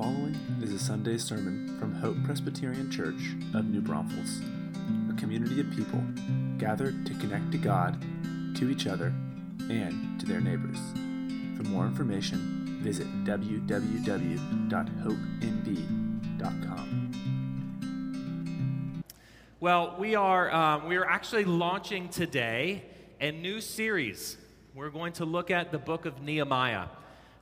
following is a Sunday sermon from Hope Presbyterian Church of New Braunfels, a community of people gathered to connect to God, to each other, and to their neighbors. For more information, visit www.hopenb.com. Well, we are um, we are actually launching today a new series. We're going to look at the book of Nehemiah.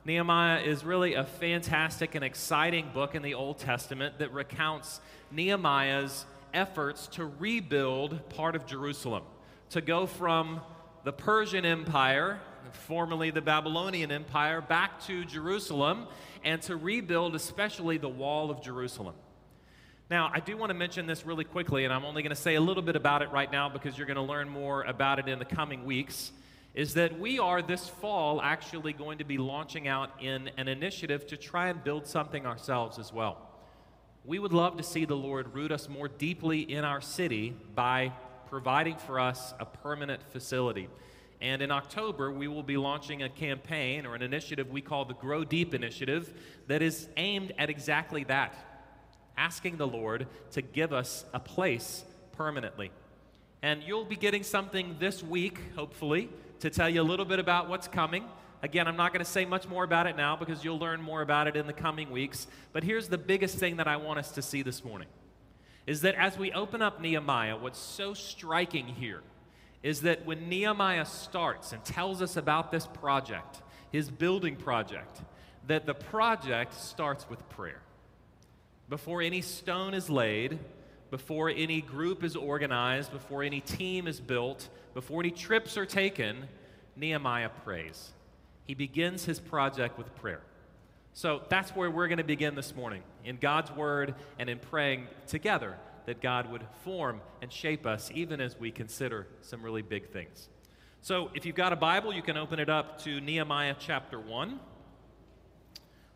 Nehemiah is really a fantastic and exciting book in the Old Testament that recounts Nehemiah's efforts to rebuild part of Jerusalem, to go from the Persian Empire, formerly the Babylonian Empire, back to Jerusalem and to rebuild especially the wall of Jerusalem. Now, I do want to mention this really quickly, and I'm only going to say a little bit about it right now because you're going to learn more about it in the coming weeks is that we are this fall actually going to be launching out in an initiative to try and build something ourselves as well. We would love to see the Lord root us more deeply in our city by providing for us a permanent facility. And in October, we will be launching a campaign or an initiative we call the Grow Deep Initiative that is aimed at exactly that asking the Lord to give us a place permanently. And you'll be getting something this week, hopefully, to tell you a little bit about what's coming. Again, I'm not going to say much more about it now because you'll learn more about it in the coming weeks. But here's the biggest thing that I want us to see this morning is that as we open up Nehemiah, what's so striking here is that when Nehemiah starts and tells us about this project, his building project, that the project starts with prayer. Before any stone is laid, before any group is organized, before any team is built, before any trips are taken, Nehemiah prays. He begins his project with prayer. So that's where we're going to begin this morning in God's Word and in praying together that God would form and shape us even as we consider some really big things. So if you've got a Bible, you can open it up to Nehemiah chapter 1,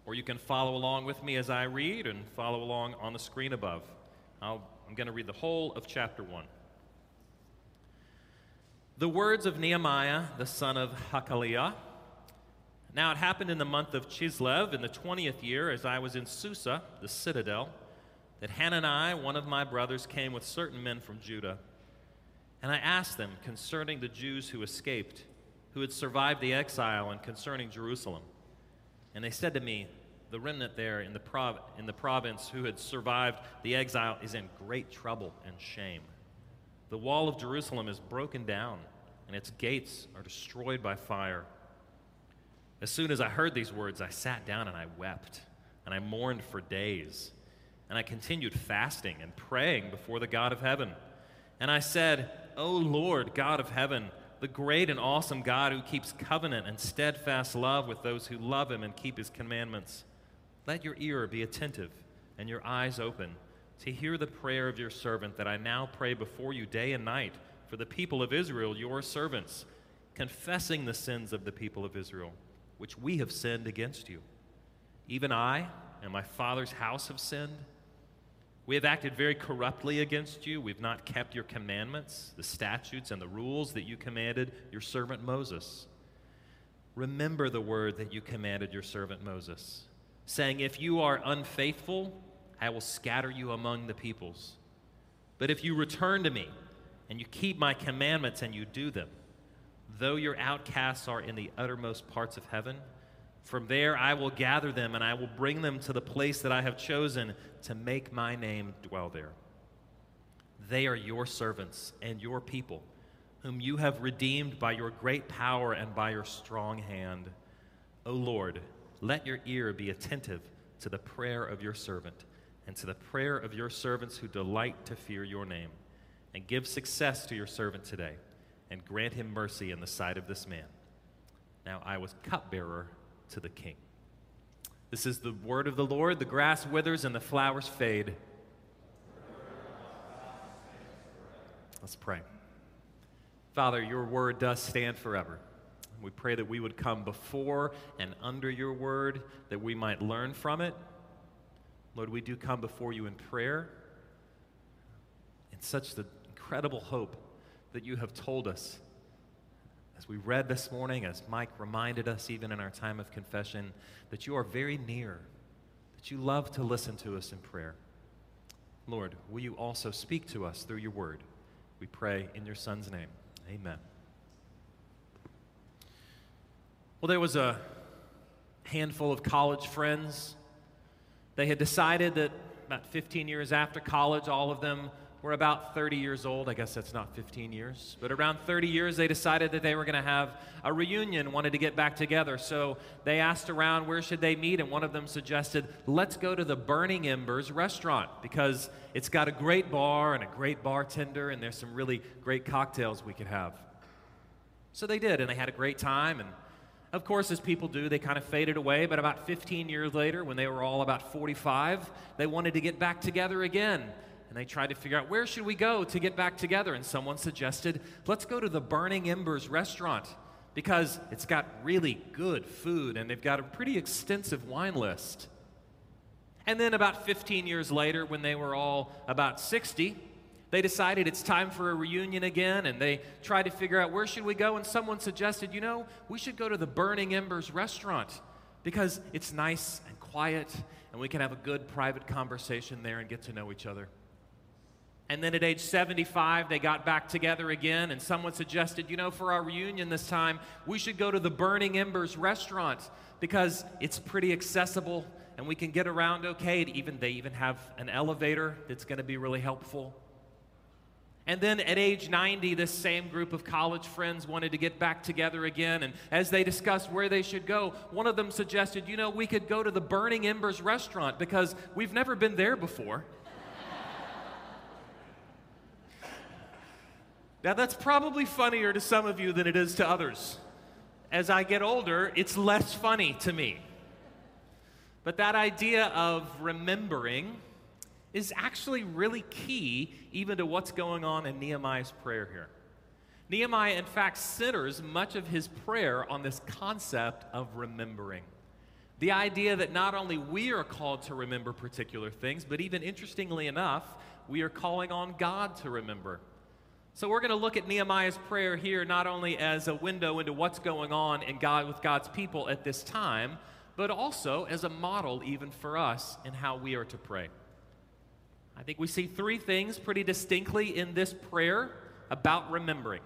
or you can follow along with me as I read and follow along on the screen above. i am going to read the whole of chapter 1. The words of Nehemiah, the son of Hachaliah. Now it happened in the month of Chislev, in the 20th year, as I was in Susa, the citadel, that Hanani, one of my brothers, came with certain men from Judah. And I asked them concerning the Jews who escaped, who had survived the exile, and concerning Jerusalem. And they said to me, The remnant there in the, prov- in the province who had survived the exile is in great trouble and shame. The wall of Jerusalem is broken down, and its gates are destroyed by fire. As soon as I heard these words, I sat down and I wept, and I mourned for days. And I continued fasting and praying before the God of heaven. And I said, O Lord, God of heaven, the great and awesome God who keeps covenant and steadfast love with those who love him and keep his commandments, let your ear be attentive and your eyes open to hear the prayer of your servant that I now pray before you day and night for the people of Israel, your servants, confessing the sins of the people of Israel, which we have sinned against you. Even I and my father's house have sinned. We have acted very corruptly against you. We've not kept your commandments, the statutes, and the rules that you commanded your servant Moses. Remember the word that you commanded your servant Moses, saying, If you are unfaithful, I will scatter you among the peoples. But if you return to me and you keep my commandments and you do them, though your outcasts are in the uttermost parts of heaven, from there I will gather them and I will bring them to the place that I have chosen to make my name dwell there. They are your servants and your people, whom you have redeemed by your great power and by your strong hand. O Lord, let your ear be attentive to the prayer of your servant and to the prayer of your servants who delight to fear your name. And give success to your servant today, and grant him mercy in the sight of this man. Now I was cupbearer to the king. This is the word of the Lord. The grass withers and the flowers fade. Let's pray. Father, your word does stand forever. We pray that we would come before and under your word, that we might learn from it Lord, we do come before you in prayer in such the incredible hope that you have told us. As we read this morning, as Mike reminded us, even in our time of confession, that you are very near, that you love to listen to us in prayer. Lord, will you also speak to us through your word? We pray in your Son's name. Amen. Well, there was a handful of college friends. They had decided that about 15 years after college, all of them were about 30 years old. I guess that's not 15 years, but around 30 years, they decided that they were going to have a reunion, wanted to get back together. So they asked around where should they meet, and one of them suggested, let's go to the Burning Embers restaurant because it's got a great bar and a great bartender, and there's some really great cocktails we could have. So they did, and they had a great time. And of course, as people do, they kind of faded away. But about 15 years later, when they were all about 45, they wanted to get back together again and they tried to figure out where should we go to get back together and someone suggested let's go to the burning embers restaurant because it's got really good food and they've got a pretty extensive wine list and then about 15 years later when they were all about 60 they decided it's time for a reunion again and they tried to figure out where should we go and someone suggested you know we should go to the burning embers restaurant because it's nice and quiet and we can have a good private conversation there and get to know each other and then at age 75, they got back together again, and someone suggested, you know, for our reunion this time, we should go to the Burning Embers restaurant because it's pretty accessible and we can get around okay. even, they even have an elevator that's going to be really helpful. And then at age 90, this same group of college friends wanted to get back together again. And as they discussed where they should go, one of them suggested, you know, we could go to the Burning Embers restaurant because we've never been there before. Now, that's probably funnier to some of you than it is to others. As I get older, it's less funny to me. But that idea of remembering is actually really key even to what's going on in Nehemiah's prayer here. Nehemiah, in fact, centers much of his prayer on this concept of remembering. The idea that not only we are called to remember particular things, but even interestingly enough, we are calling on God to remember so we're going to look at Nehemiah's prayer here not only as a window into what's going on in God with God's people at this time, but also as a model even for us in how we are to pray. I think we see three things pretty distinctly in this prayer about remembering.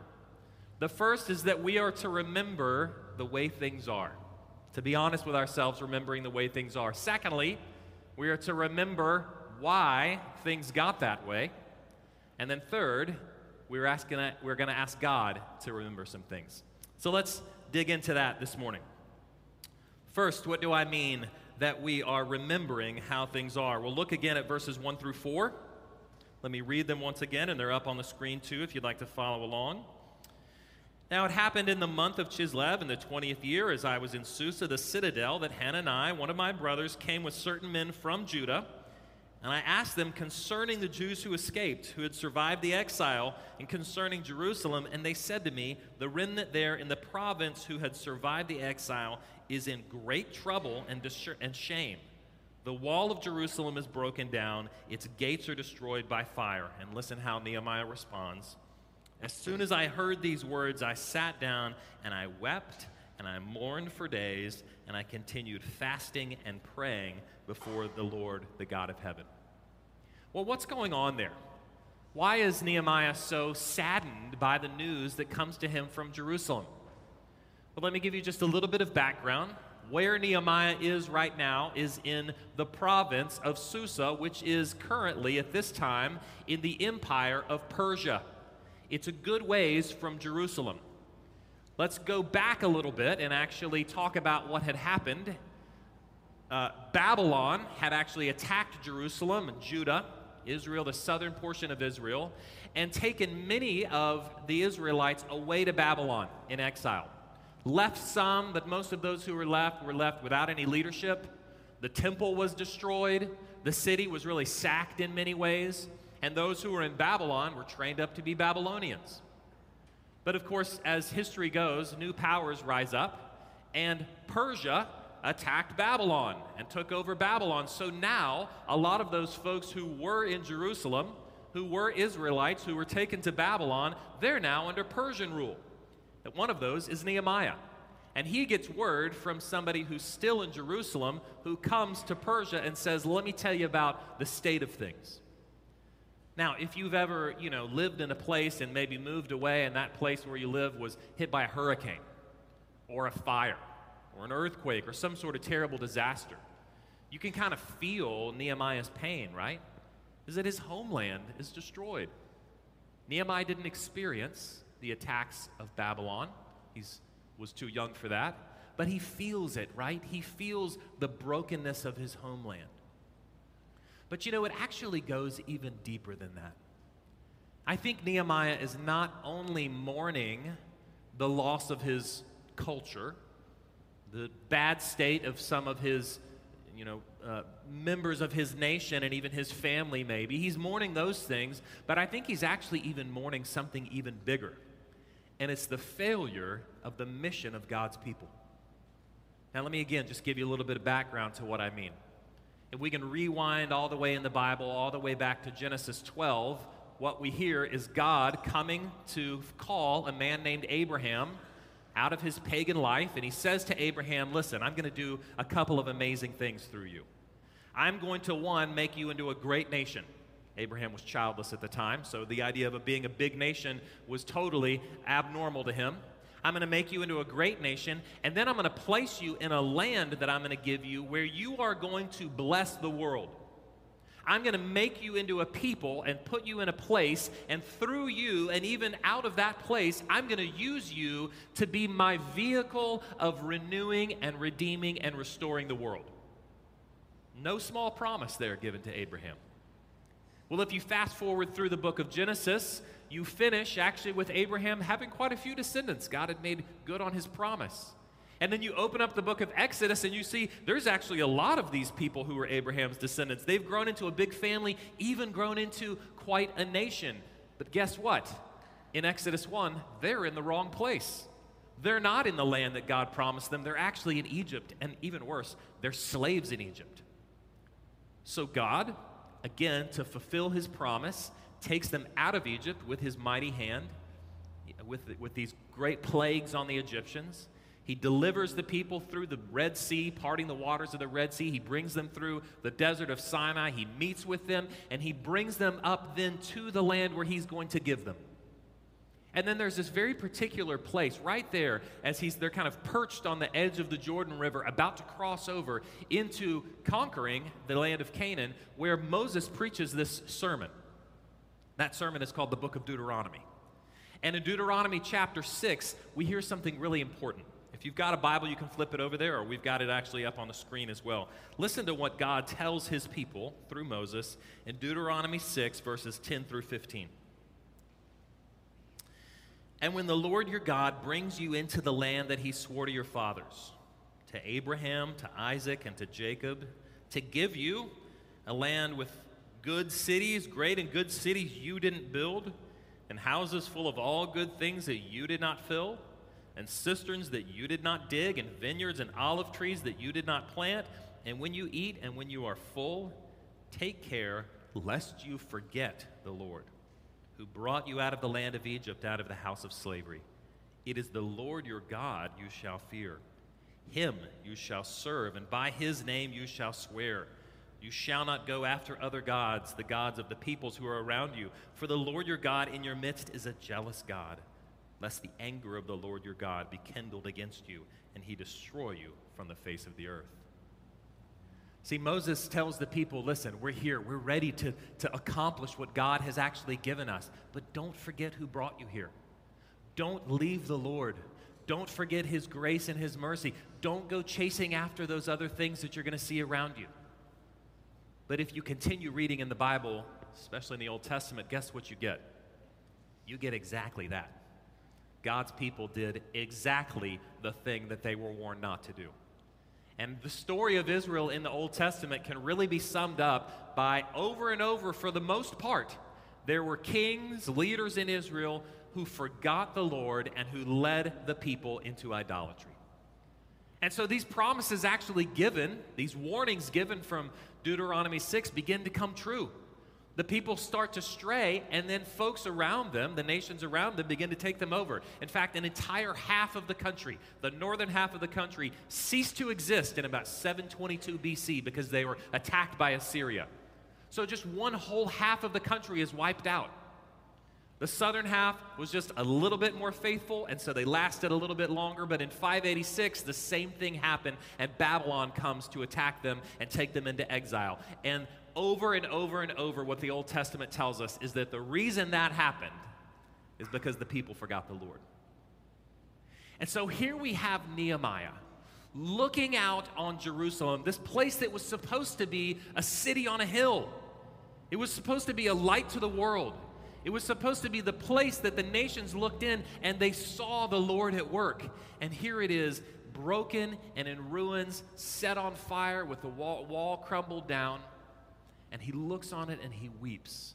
The first is that we are to remember the way things are. To be honest with ourselves, remembering the way things are. Secondly, we are to remember why things got that way. And then third, we're, asking, we're going to ask God to remember some things. So let's dig into that this morning. First, what do I mean that we are remembering how things are? We'll look again at verses 1 through 4. Let me read them once again, and they're up on the screen too if you'd like to follow along. Now it happened in the month of Chislev in the 20th year, as I was in Susa, the citadel, that Hanani, one of my brothers, came with certain men from Judah and I asked them concerning the Jews who escaped, who had survived the exile, and concerning Jerusalem. And they said to me, The remnant there in the province who had survived the exile is in great trouble and, dis- and shame. The wall of Jerusalem is broken down, its gates are destroyed by fire. And listen how Nehemiah responds. As soon as I heard these words, I sat down and I wept and I mourned for days, and I continued fasting and praying before the Lord, the God of heaven. Well, what's going on there? Why is Nehemiah so saddened by the news that comes to him from Jerusalem? Well, let me give you just a little bit of background. Where Nehemiah is right now is in the province of Susa, which is currently, at this time, in the empire of Persia. It's a good ways from Jerusalem. Let's go back a little bit and actually talk about what had happened. Uh, Babylon had actually attacked Jerusalem and Judah, Israel, the southern portion of Israel, and taken many of the Israelites away to Babylon in exile. Left some, but most of those who were left were left without any leadership. The temple was destroyed. The city was really sacked in many ways. And those who were in Babylon were trained up to be Babylonians. But of course, as history goes, new powers rise up, and Persia attacked Babylon and took over Babylon. So now, a lot of those folks who were in Jerusalem, who were Israelites, who were taken to Babylon, they're now under Persian rule. One of those is Nehemiah. And he gets word from somebody who's still in Jerusalem who comes to Persia and says, Let me tell you about the state of things. Now, if you've ever, you know, lived in a place and maybe moved away and that place where you live was hit by a hurricane or a fire or an earthquake or some sort of terrible disaster, you can kind of feel Nehemiah's pain, right? Is that his homeland is destroyed. Nehemiah didn't experience the attacks of Babylon. He was too young for that. But he feels it, right? He feels the brokenness of his homeland. But you know, it actually goes even deeper than that. I think Nehemiah is not only mourning the loss of his culture, the bad state of some of his, you know, uh, members of his nation and even his family, maybe. He's mourning those things, but I think he's actually even mourning something even bigger and it's the failure of the mission of God's people. Now, let me again just give you a little bit of background to what I mean. If we can rewind all the way in the Bible, all the way back to Genesis 12, what we hear is God coming to call a man named Abraham out of his pagan life, and he says to Abraham, Listen, I'm going to do a couple of amazing things through you. I'm going to, one, make you into a great nation. Abraham was childless at the time, so the idea of being a big nation was totally abnormal to him. I'm going to make you into a great nation, and then I'm going to place you in a land that I'm going to give you where you are going to bless the world. I'm going to make you into a people and put you in a place, and through you, and even out of that place, I'm going to use you to be my vehicle of renewing and redeeming and restoring the world. No small promise there given to Abraham. Well, if you fast forward through the book of Genesis, you finish actually with Abraham having quite a few descendants. God had made good on his promise. And then you open up the book of Exodus and you see there's actually a lot of these people who were Abraham's descendants. They've grown into a big family, even grown into quite a nation. But guess what? In Exodus 1, they're in the wrong place. They're not in the land that God promised them. They're actually in Egypt. And even worse, they're slaves in Egypt. So God again, to fulfill his promise, takes them out of Egypt with his mighty hand, with, with these great plagues on the Egyptians. He delivers the people through the Red Sea, parting the waters of the Red Sea. He brings them through the desert of Sinai. He meets with them, and he brings them up then to the land where he's going to give them. And then there's this very particular place right there as he's they're kind of perched on the edge of the Jordan River about to cross over into conquering the land of Canaan where Moses preaches this sermon. That sermon is called the book of Deuteronomy. And in Deuteronomy chapter 6, we hear something really important. If you've got a Bible, you can flip it over there, or we've got it actually up on the screen as well. Listen to what God tells his people through Moses in Deuteronomy 6, verses 10 through 15. And when the Lord your God brings you into the land that he swore to your fathers, to Abraham, to Isaac, and to Jacob, to give you a land with good cities, great and good cities you didn't build, and houses full of all good things that you did not fill, and cisterns that you did not dig, and vineyards and olive trees that you did not plant. And when you eat and when you are full, take care lest you forget the Lord who brought you out of the land of Egypt, out of the house of slavery. It is the Lord your God you shall fear. Him you shall serve, and by his name you shall swear. You shall not go after other gods, the gods of the peoples who are around you. For the Lord your God in your midst is a jealous God, lest the anger of the Lord your God be kindled against you, and he destroy you from the face of the earth. See, Moses tells the people, listen, we're here. We're ready to, to accomplish what God has actually given us. But don't forget who brought you here. Don't leave the Lord. Don't forget his grace and his mercy. Don't go chasing after those other things that you're going to see around you. But if you continue reading in the Bible, especially in the Old Testament, guess what you get? You get exactly that. God's people did exactly the thing that they were warned not to do. And the story of Israel in the Old Testament can really be summed up by over and over, for the most part, there were kings, leaders in Israel who forgot the Lord and who led the people into idolatry. And so these promises actually given, these warnings given from Deuteronomy 6 begin to come true. The people start to stray, and then folks around them, the nations around them, begin to take them over. In fact, an entire half of the country, the northern half of the country, ceased to exist in about 722 BC because they were attacked by Assyria. So just one whole half of the country is wiped out. The southern half was just a little bit more faithful, and so they lasted a little bit longer. But in 586, the same thing happened, and Babylon comes to attack them and take them into exile. And over and over and over, what the Old Testament tells us is that the reason that happened is because the people forgot the Lord. And so here we have Nehemiah looking out on Jerusalem, this place that was supposed to be a city on a hill. It was supposed to be a light to the world. It was supposed to be the place that the nations looked in and they saw the Lord at work. And here it is, broken and in ruins, set on fire with the wall, wall crumbled down and he looks on it and he weeps,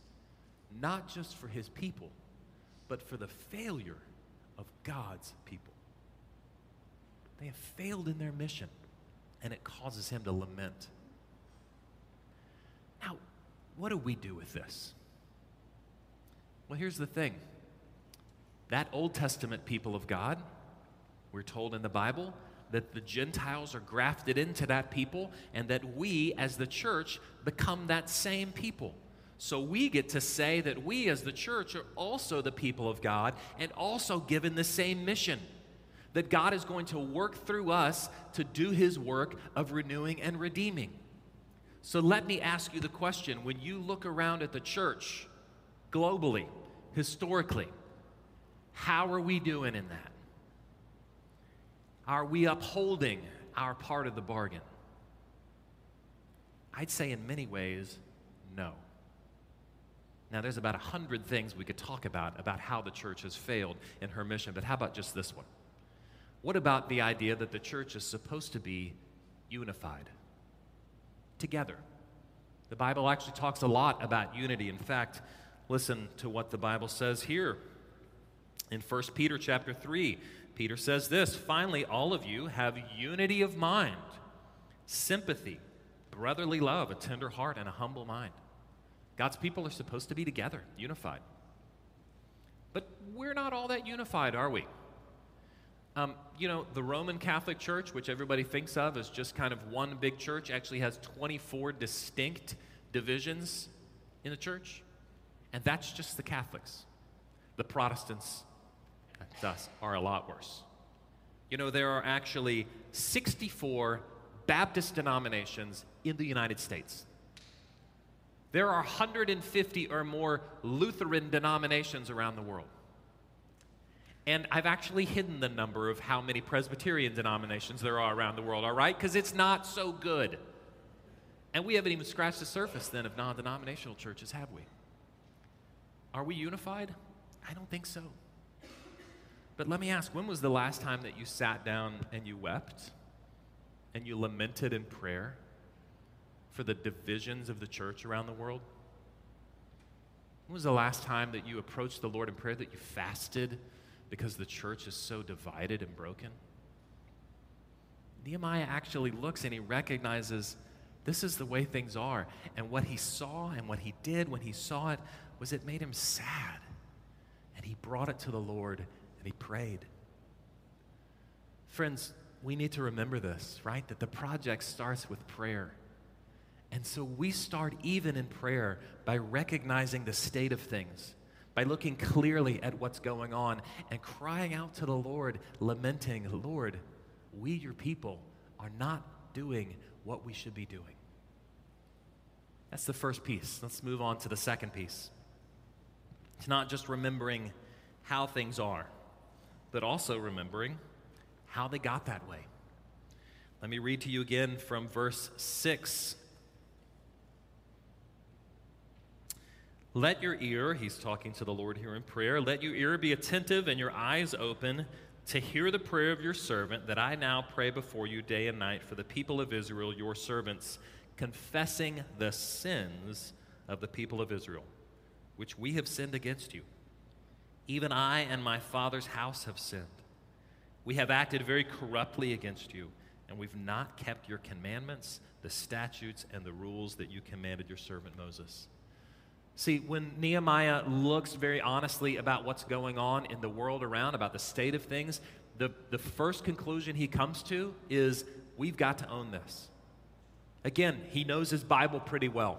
not just for his people, but for the failure of God's people. They have failed in their mission, and it causes him to lament. Now, what do we do with this? Well, here's the thing that Old Testament people of God, we're told in the Bible, that the Gentiles are grafted into that people and that we, as the church, become that same people. So we get to say that we, as the church, are also the people of God and also given the same mission. That God is going to work through us to do his work of renewing and redeeming. So let me ask you the question when you look around at the church, globally, historically, how are we doing in that? Are we upholding our part of the bargain? I'd say in many ways, no. Now, there's about a hundred things we could talk about about how the church has failed in her mission, but how about just this one? What about the idea that the church is supposed to be unified, together? The Bible actually talks a lot about unity. In fact, listen to what the Bible says here in 1 Peter chapter 3. Peter says this finally, all of you have unity of mind, sympathy, brotherly love, a tender heart, and a humble mind. God's people are supposed to be together, unified. But we're not all that unified, are we? Um, you know, the Roman Catholic Church, which everybody thinks of as just kind of one big church, actually has 24 distinct divisions in the church. And that's just the Catholics. The Protestants thus are a lot worse. You know, there are actually 64 Baptist denominations in the United States. There are 150 or more Lutheran denominations around the world. And I've actually hidden the number of how many Presbyterian denominations there are around the world, all right? Because it's not so good. And we haven't even scratched the surface then of non denominational churches, have we? Are we unified? I don't think so. But let me ask when was the last time that you sat down and you wept and you lamented in prayer for the divisions of the church around the world? When was the last time that you approached the Lord in prayer, that you fasted because the church is so divided and broken? Nehemiah actually looks and he recognizes this is the way things are. And what he saw and what he did when he saw it was it made him sad. And he brought it to the Lord and he prayed. Friends, we need to remember this, right? That the project starts with prayer. And so we start even in prayer by recognizing the state of things, by looking clearly at what's going on and crying out to the Lord, lamenting, Lord, we, your people, are not doing what we should be doing. That's the first piece. Let's move on to the second piece. It's not just remembering how things are but also remembering how they got that way. Let me read to you again from verse 6. Let your ear, he's talking to the Lord here in prayer, let your ear be attentive and your eyes open to hear the prayer of your servant that I now pray before you day and night for the people of Israel, your servants, confessing the sins of the people of Israel, which we have sinned against you. Even I and my father's house have sinned. We have acted very corruptly against you, and we've not kept your commandments, the statutes, and the rules that you commanded your servant Moses. See, when Nehemiah looks very honestly about what's going on in the world around, about the state of things, the, the first conclusion he comes to is we've got to own this. Again, he knows his Bible pretty well.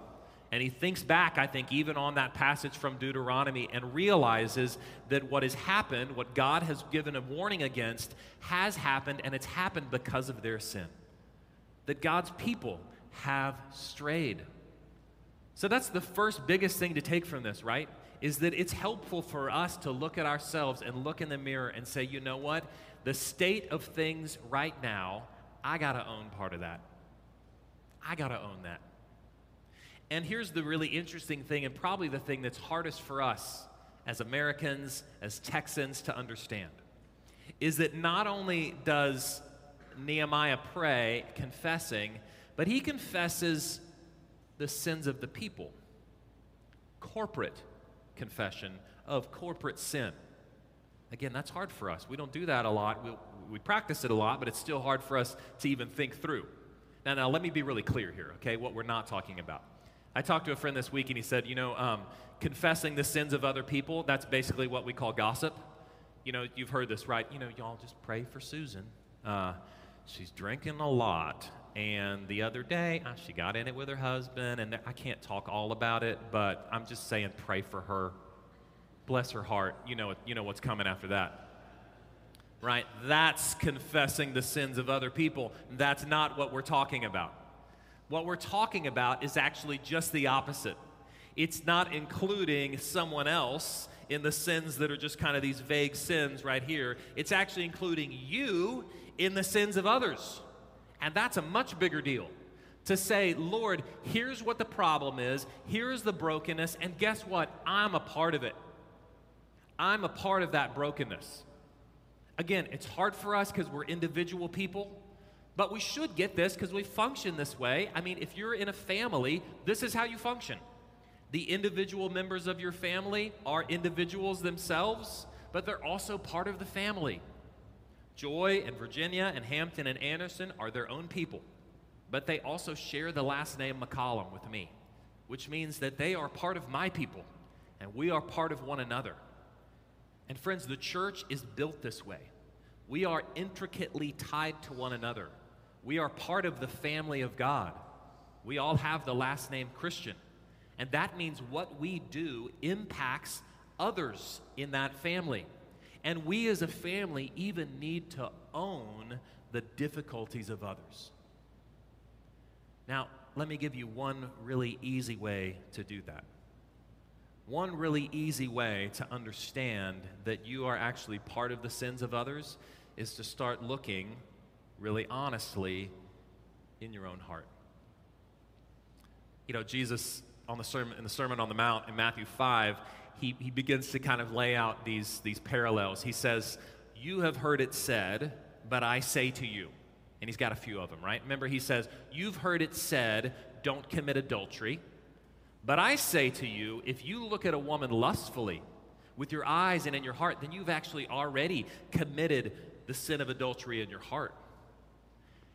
And he thinks back, I think, even on that passage from Deuteronomy and realizes that what has happened, what God has given a warning against, has happened, and it's happened because of their sin. That God's people have strayed. So that's the first biggest thing to take from this, right? Is that it's helpful for us to look at ourselves and look in the mirror and say, you know what? The state of things right now, I got to own part of that. I got to own that. And here's the really interesting thing, and probably the thing that's hardest for us as Americans, as Texans to understand, is that not only does Nehemiah pray confessing, but he confesses the sins of the people. Corporate confession of corporate sin. Again, that's hard for us. We don't do that a lot. We, we practice it a lot, but it's still hard for us to even think through. Now, now, let me be really clear here, okay, what we're not talking about. I talked to a friend this week and he said, you know, um, confessing the sins of other people, that's basically what we call gossip. You know, you've heard this, right? You know, y'all just pray for Susan. Uh, she's drinking a lot. And the other day, uh, she got in it with her husband, and I can't talk all about it, but I'm just saying, pray for her. Bless her heart. You know, you know what's coming after that. Right? That's confessing the sins of other people. That's not what we're talking about. What we're talking about is actually just the opposite. It's not including someone else in the sins that are just kind of these vague sins right here. It's actually including you in the sins of others. And that's a much bigger deal. To say, Lord, here's what the problem is, here's the brokenness, and guess what? I'm a part of it. I'm a part of that brokenness. Again, it's hard for us because we're individual people. But we should get this because we function this way. I mean, if you're in a family, this is how you function. The individual members of your family are individuals themselves, but they're also part of the family. Joy and Virginia and Hampton and Anderson are their own people, but they also share the last name McCollum with me, which means that they are part of my people and we are part of one another. And friends, the church is built this way. We are intricately tied to one another. We are part of the family of God. We all have the last name Christian. And that means what we do impacts others in that family. And we as a family even need to own the difficulties of others. Now, let me give you one really easy way to do that. One really easy way to understand that you are actually part of the sins of others is to start looking really honestly in your own heart. You know, Jesus on the sermon, in the Sermon on the Mount in Matthew 5, he, he begins to kind of lay out these, these parallels. He says, You have heard it said, but I say to you. And he's got a few of them, right? Remember, he says, You've heard it said, don't commit adultery. But I say to you, if you look at a woman lustfully with your eyes and in your heart, then you've actually already committed the sin of adultery in your heart.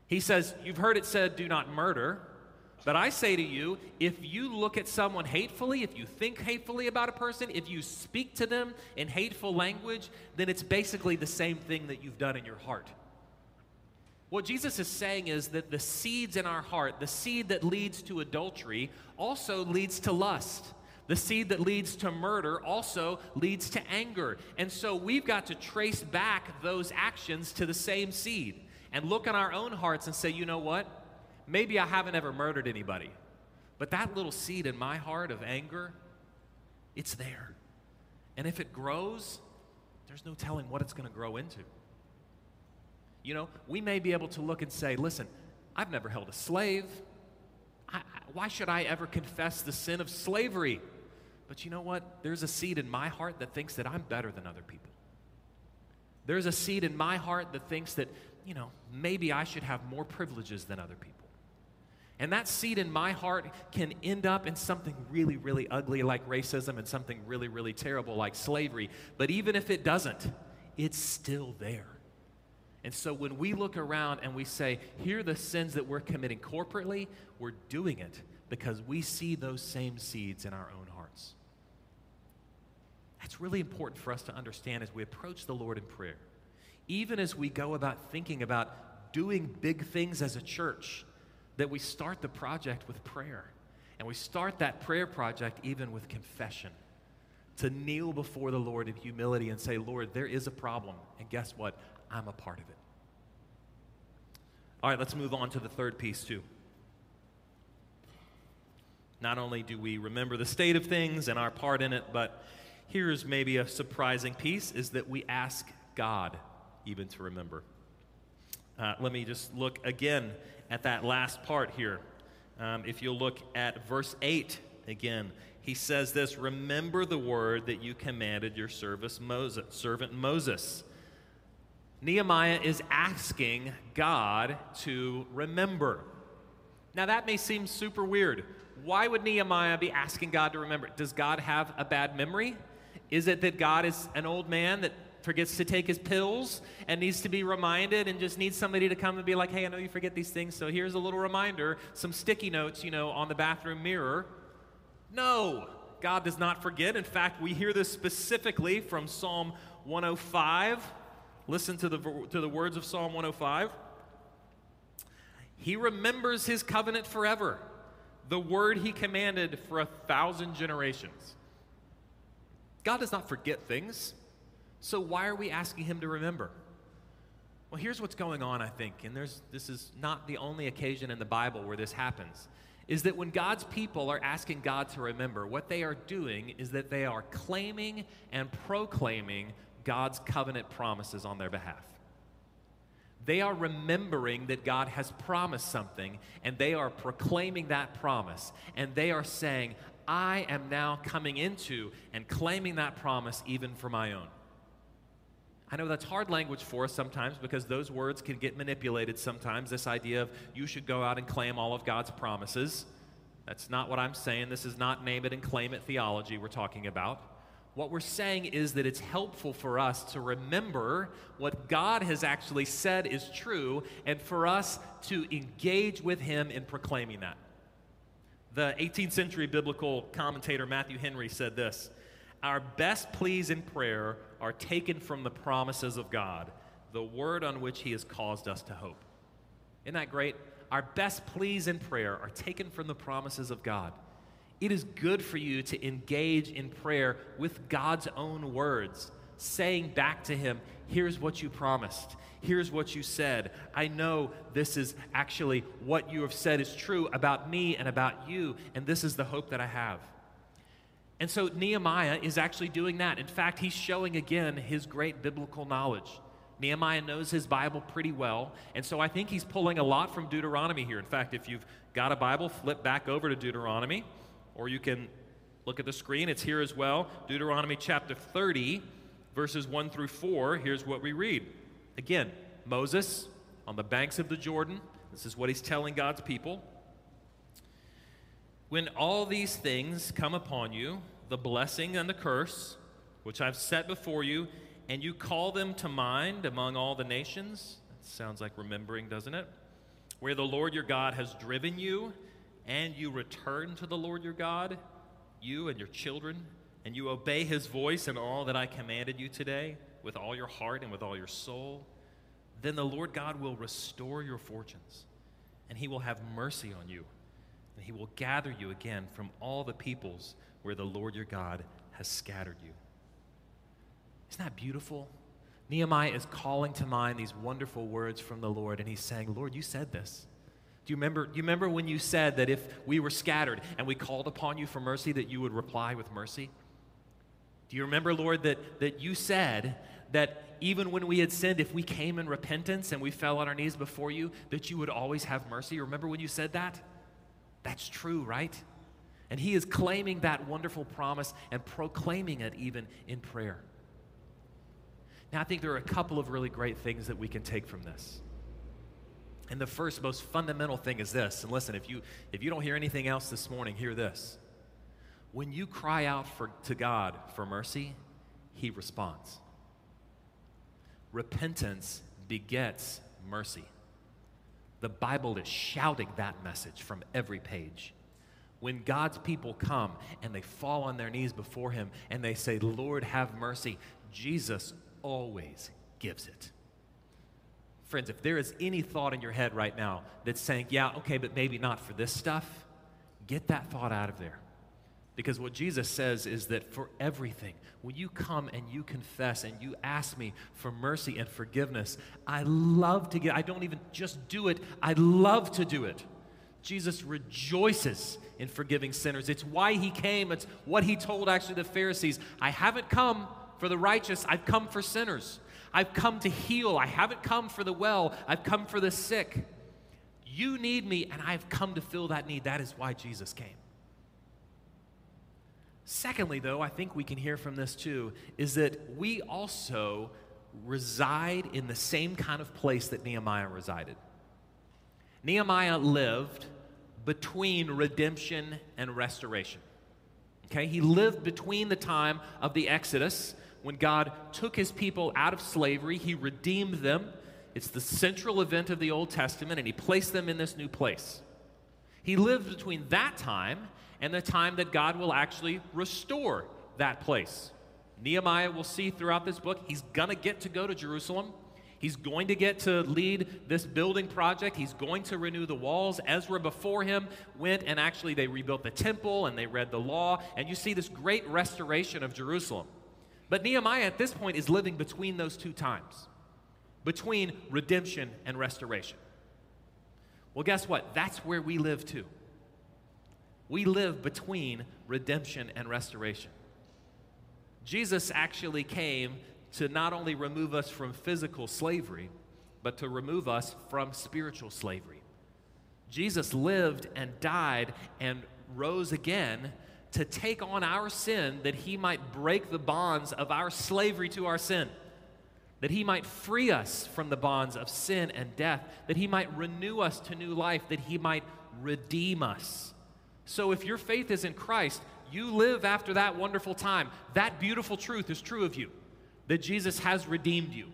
He says, You've heard it said, do not murder. But I say to you, if you look at someone hatefully, if you think hatefully about a person, if you speak to them in hateful language, then it's basically the same thing that you've done in your heart. What Jesus is saying is that the seeds in our heart, the seed that leads to adultery, also leads to lust. The seed that leads to murder also leads to anger. And so we've got to trace back those actions to the same seed and look in our own hearts and say, you know what? Maybe I haven't ever murdered anybody, but that little seed in my heart of anger, it's there. And if it grows, there's no telling what it's going to grow into. You know, we may be able to look and say, listen, I've never held a slave. I, why should I ever confess the sin of slavery? But you know what? There's a seed in my heart that thinks that I'm better than other people. There's a seed in my heart that thinks that you know, maybe I should have more privileges than other people. And that seed in my heart can end up in something really, really ugly like racism and something really, really terrible like slavery. But even if it doesn't, it's still there. And so when we look around and we say, here are the sins that we're committing corporately, we're doing it because we see those same seeds in our own hearts. That's really important for us to understand as we approach the Lord in prayer. Even as we go about thinking about doing big things as a church, that we start the project with prayer. And we start that prayer project even with confession. To kneel before the Lord in humility and say, Lord, there is a problem. And guess what? I'm a part of it. All right, let's move on to the third piece, too. Not only do we remember the state of things and our part in it, but here's maybe a surprising piece is that we ask God even to remember. Uh, let me just look again at that last part here. Um, if you'll look at verse 8 again, he says this Remember the word that you commanded your service Moses, servant Moses. Nehemiah is asking God to remember. Now, that may seem super weird. Why would Nehemiah be asking God to remember? Does God have a bad memory? Is it that God is an old man that forgets to take his pills and needs to be reminded and just needs somebody to come and be like, hey, I know you forget these things, so here's a little reminder, some sticky notes, you know, on the bathroom mirror? No, God does not forget. In fact, we hear this specifically from Psalm 105. Listen to the, to the words of Psalm 105. He remembers his covenant forever, the word he commanded for a thousand generations. God does not forget things. So why are we asking him to remember? Well, here's what's going on, I think, and there's, this is not the only occasion in the Bible where this happens, is that when God's people are asking God to remember, what they are doing is that they are claiming and proclaiming God's covenant promises on their behalf. They are remembering that God has promised something, and they are proclaiming that promise, and they are saying, I am now coming into and claiming that promise even for my own. I know that's hard language for us sometimes because those words can get manipulated sometimes. This idea of you should go out and claim all of God's promises. That's not what I'm saying. This is not name it and claim it theology we're talking about. What we're saying is that it's helpful for us to remember what God has actually said is true and for us to engage with Him in proclaiming that. The 18th century biblical commentator Matthew Henry said this Our best pleas in prayer are taken from the promises of God, the word on which He has caused us to hope. Isn't that great? Our best pleas in prayer are taken from the promises of God. It is good for you to engage in prayer with God's own words, saying back to Him, Here's what you promised. Here's what you said. I know this is actually what you have said is true about me and about you, and this is the hope that I have. And so Nehemiah is actually doing that. In fact, he's showing again his great biblical knowledge. Nehemiah knows his Bible pretty well, and so I think he's pulling a lot from Deuteronomy here. In fact, if you've got a Bible, flip back over to Deuteronomy, or you can look at the screen, it's here as well. Deuteronomy chapter 30, verses 1 through 4. Here's what we read. Again, Moses on the banks of the Jordan. This is what he's telling God's people. When all these things come upon you, the blessing and the curse, which I've set before you, and you call them to mind among all the nations, that sounds like remembering, doesn't it? Where the Lord your God has driven you, and you return to the Lord your God, you and your children, and you obey his voice in all that I commanded you today, with all your heart and with all your soul, then the Lord God will restore your fortunes, and he will have mercy on you and he will gather you again from all the peoples where the Lord your God has scattered you. Isn't that beautiful? Nehemiah is calling to mind these wonderful words from the Lord, and he's saying, Lord, you said this. Do you remember, do you remember when you said that if we were scattered and we called upon you for mercy, that you would reply with mercy? Do you remember, Lord, that, that you said that even when we had sinned, if we came in repentance and we fell on our knees before you, that you would always have mercy? Remember when you said that? That's true, right? And he is claiming that wonderful promise and proclaiming it even in prayer. Now, I think there are a couple of really great things that we can take from this. And the first, most fundamental thing is this. And listen, if you, if you don't hear anything else this morning, hear this. When you cry out for, to God for mercy, He responds. Repentance begets mercy. The Bible is shouting that message from every page. When God's people come and they fall on their knees before Him and they say, Lord, have mercy, Jesus always gives it. Friends, if there is any thought in your head right now that's saying, yeah, okay, but maybe not for this stuff, get that thought out of there. Because what Jesus says is that for everything, when you come and you confess and you ask me for mercy and forgiveness, I love to get, I don't even just do it, I love to do it. Jesus rejoices in forgiving sinners. It's why he came. It's what he told actually the Pharisees. I haven't come for the righteous, I've come for sinners. I've come to heal. I haven't come for the well, I've come for the sick. You need me, and I've come to fill that need. That is why Jesus came. Secondly, though, I think we can hear from this too, is that we also reside in the same kind of place that Nehemiah resided. Nehemiah lived between redemption and restoration. Okay, he lived between the time of the Exodus when God took his people out of slavery, he redeemed them. It's the central event of the Old Testament, and he placed them in this new place. He lived between that time and the time that God will actually restore that place. Nehemiah will see throughout this book, he's going to get to go to Jerusalem. He's going to get to lead this building project. He's going to renew the walls. Ezra before him went and actually they rebuilt the temple and they read the law. And you see this great restoration of Jerusalem. But Nehemiah at this point is living between those two times, between redemption and restoration. Well, guess what? That's where we live too. We live between redemption and restoration. Jesus actually came to not only remove us from physical slavery, but to remove us from spiritual slavery. Jesus lived and died and rose again to take on our sin that he might break the bonds of our slavery to our sin, that he might free us from the bonds of sin and death, that he might renew us to new life, that he might redeem us. So if your faith is in Christ, you live after that wonderful time. That beautiful truth is true of you that Jesus has redeemed you.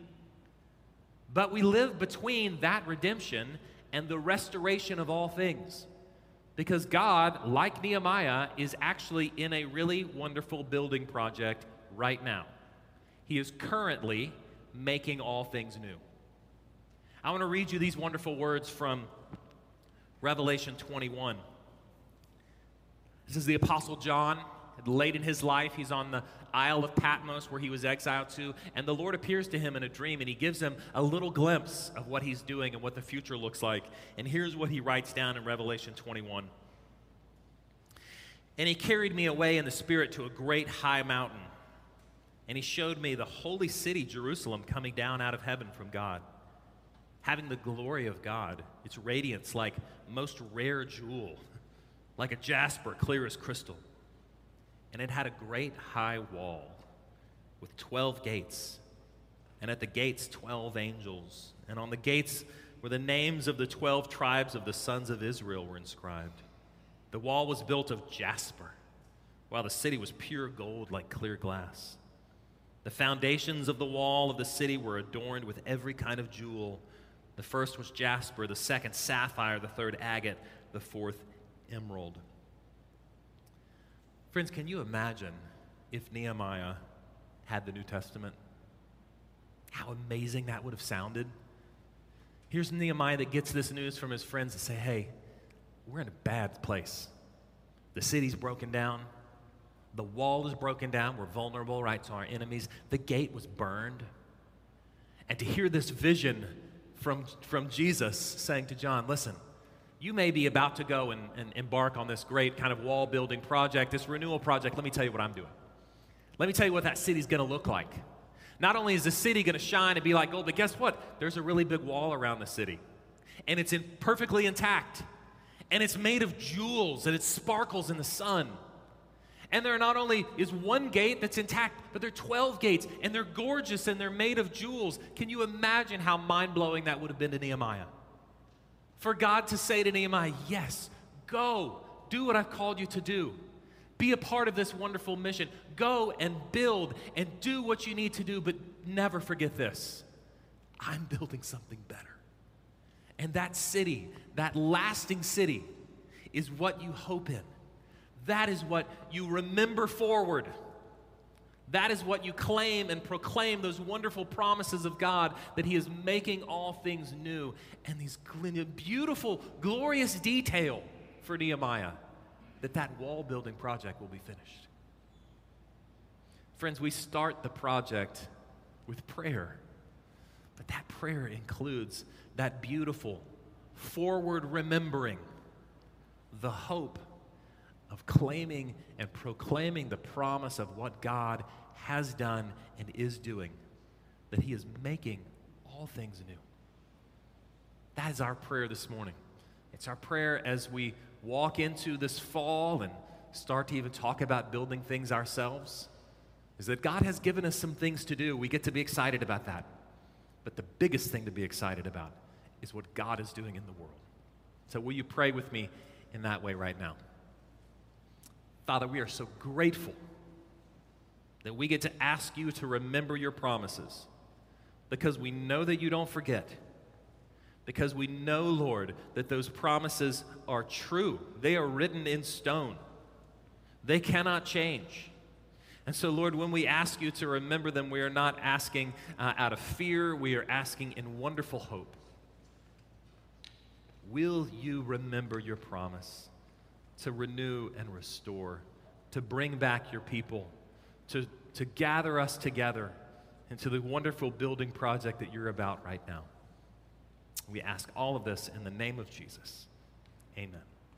But we live between that redemption and the restoration of all things. Because God, like Nehemiah, is actually in a really wonderful building project right now. He is currently making all things new. I want to read you these wonderful words from Revelation 21. This is the Apostle John. Late in his life, he's on the Isle of Patmos where he was exiled to, and the Lord appears to him in a dream and he gives him a little glimpse of what he's doing and what the future looks like. And here's what he writes down in Revelation 21. And he carried me away in the Spirit to a great high mountain. And he showed me the holy city, Jerusalem, coming down out of heaven from God, having the glory of God, its radiance like most rare jewel, like a jasper, clear as crystal and it had a great high wall with 12 gates. And at the gates, 12 angels. And on the gates were the names of the 12 tribes of the sons of Israel were inscribed. The wall was built of jasper, while the city was pure gold like clear glass. The foundations of the wall of the city were adorned with every kind of jewel. The first was jasper, the second sapphire, the third agate, the fourth emerald. Friends, can you imagine if Nehemiah had the New Testament? How amazing that would have sounded. Here's Nehemiah that gets this news from his friends to say, hey, we're in a bad place. The city's broken down. The wall is broken down. We're vulnerable, right, to our enemies. The gate was burned. And to hear this vision from, from Jesus saying to John, listen, you may be about to go and, and, embark on this great kind of wall building project, this renewal project. Let me tell you what I'm doing. Let me tell you what that city's going to look like. Not only is the city going to shine and be like gold, but guess what? There's a really big wall around the city, and it's in, perfectly intact, and it's made of jewels, and it sparkles in the sun. And there not only is one gate that's intact, but there are 12 gates, and they're gorgeous and they're made of jewels. Can you imagine how mind blowing that would have been to Nehemiah? For God to say to Nehemiah, Yes, go, do what I've called you to do. Be a part of this wonderful mission. Go and build and do what you need to do, but never forget this I'm building something better. And that city, that lasting city, is what you hope in. That is what you remember forward. That is what you claim and proclaim those wonderful promises of God that He is making all things new. And these beautiful, glorious detail for Nehemiah that that wall building project will be finished. Friends, we start the project with prayer, but that prayer includes that beautiful forward remembering, the hope of claiming and proclaiming the promise of what God has done and is doing, that He is making all things new. That is our prayer this morning. It's our prayer as we walk into this fall and start to even talk about building things ourselves. Is that God has given us some things to do. We get to be excited about that. But the biggest thing to be excited about is what God is doing in the world. So, will you pray with me in that way right now? Father, we are so grateful that we get to ask you to remember your promises because we know that you don't forget. Because we know, Lord, that those promises are true. They are written in stone, they cannot change. And so, Lord, when we ask you to remember them, we are not asking uh, out of fear, we are asking in wonderful hope. Will you remember your promise? To renew and restore, to bring back your people, to, to gather us together into the wonderful building project that you're about right now. We ask all of this in the name of Jesus. Amen.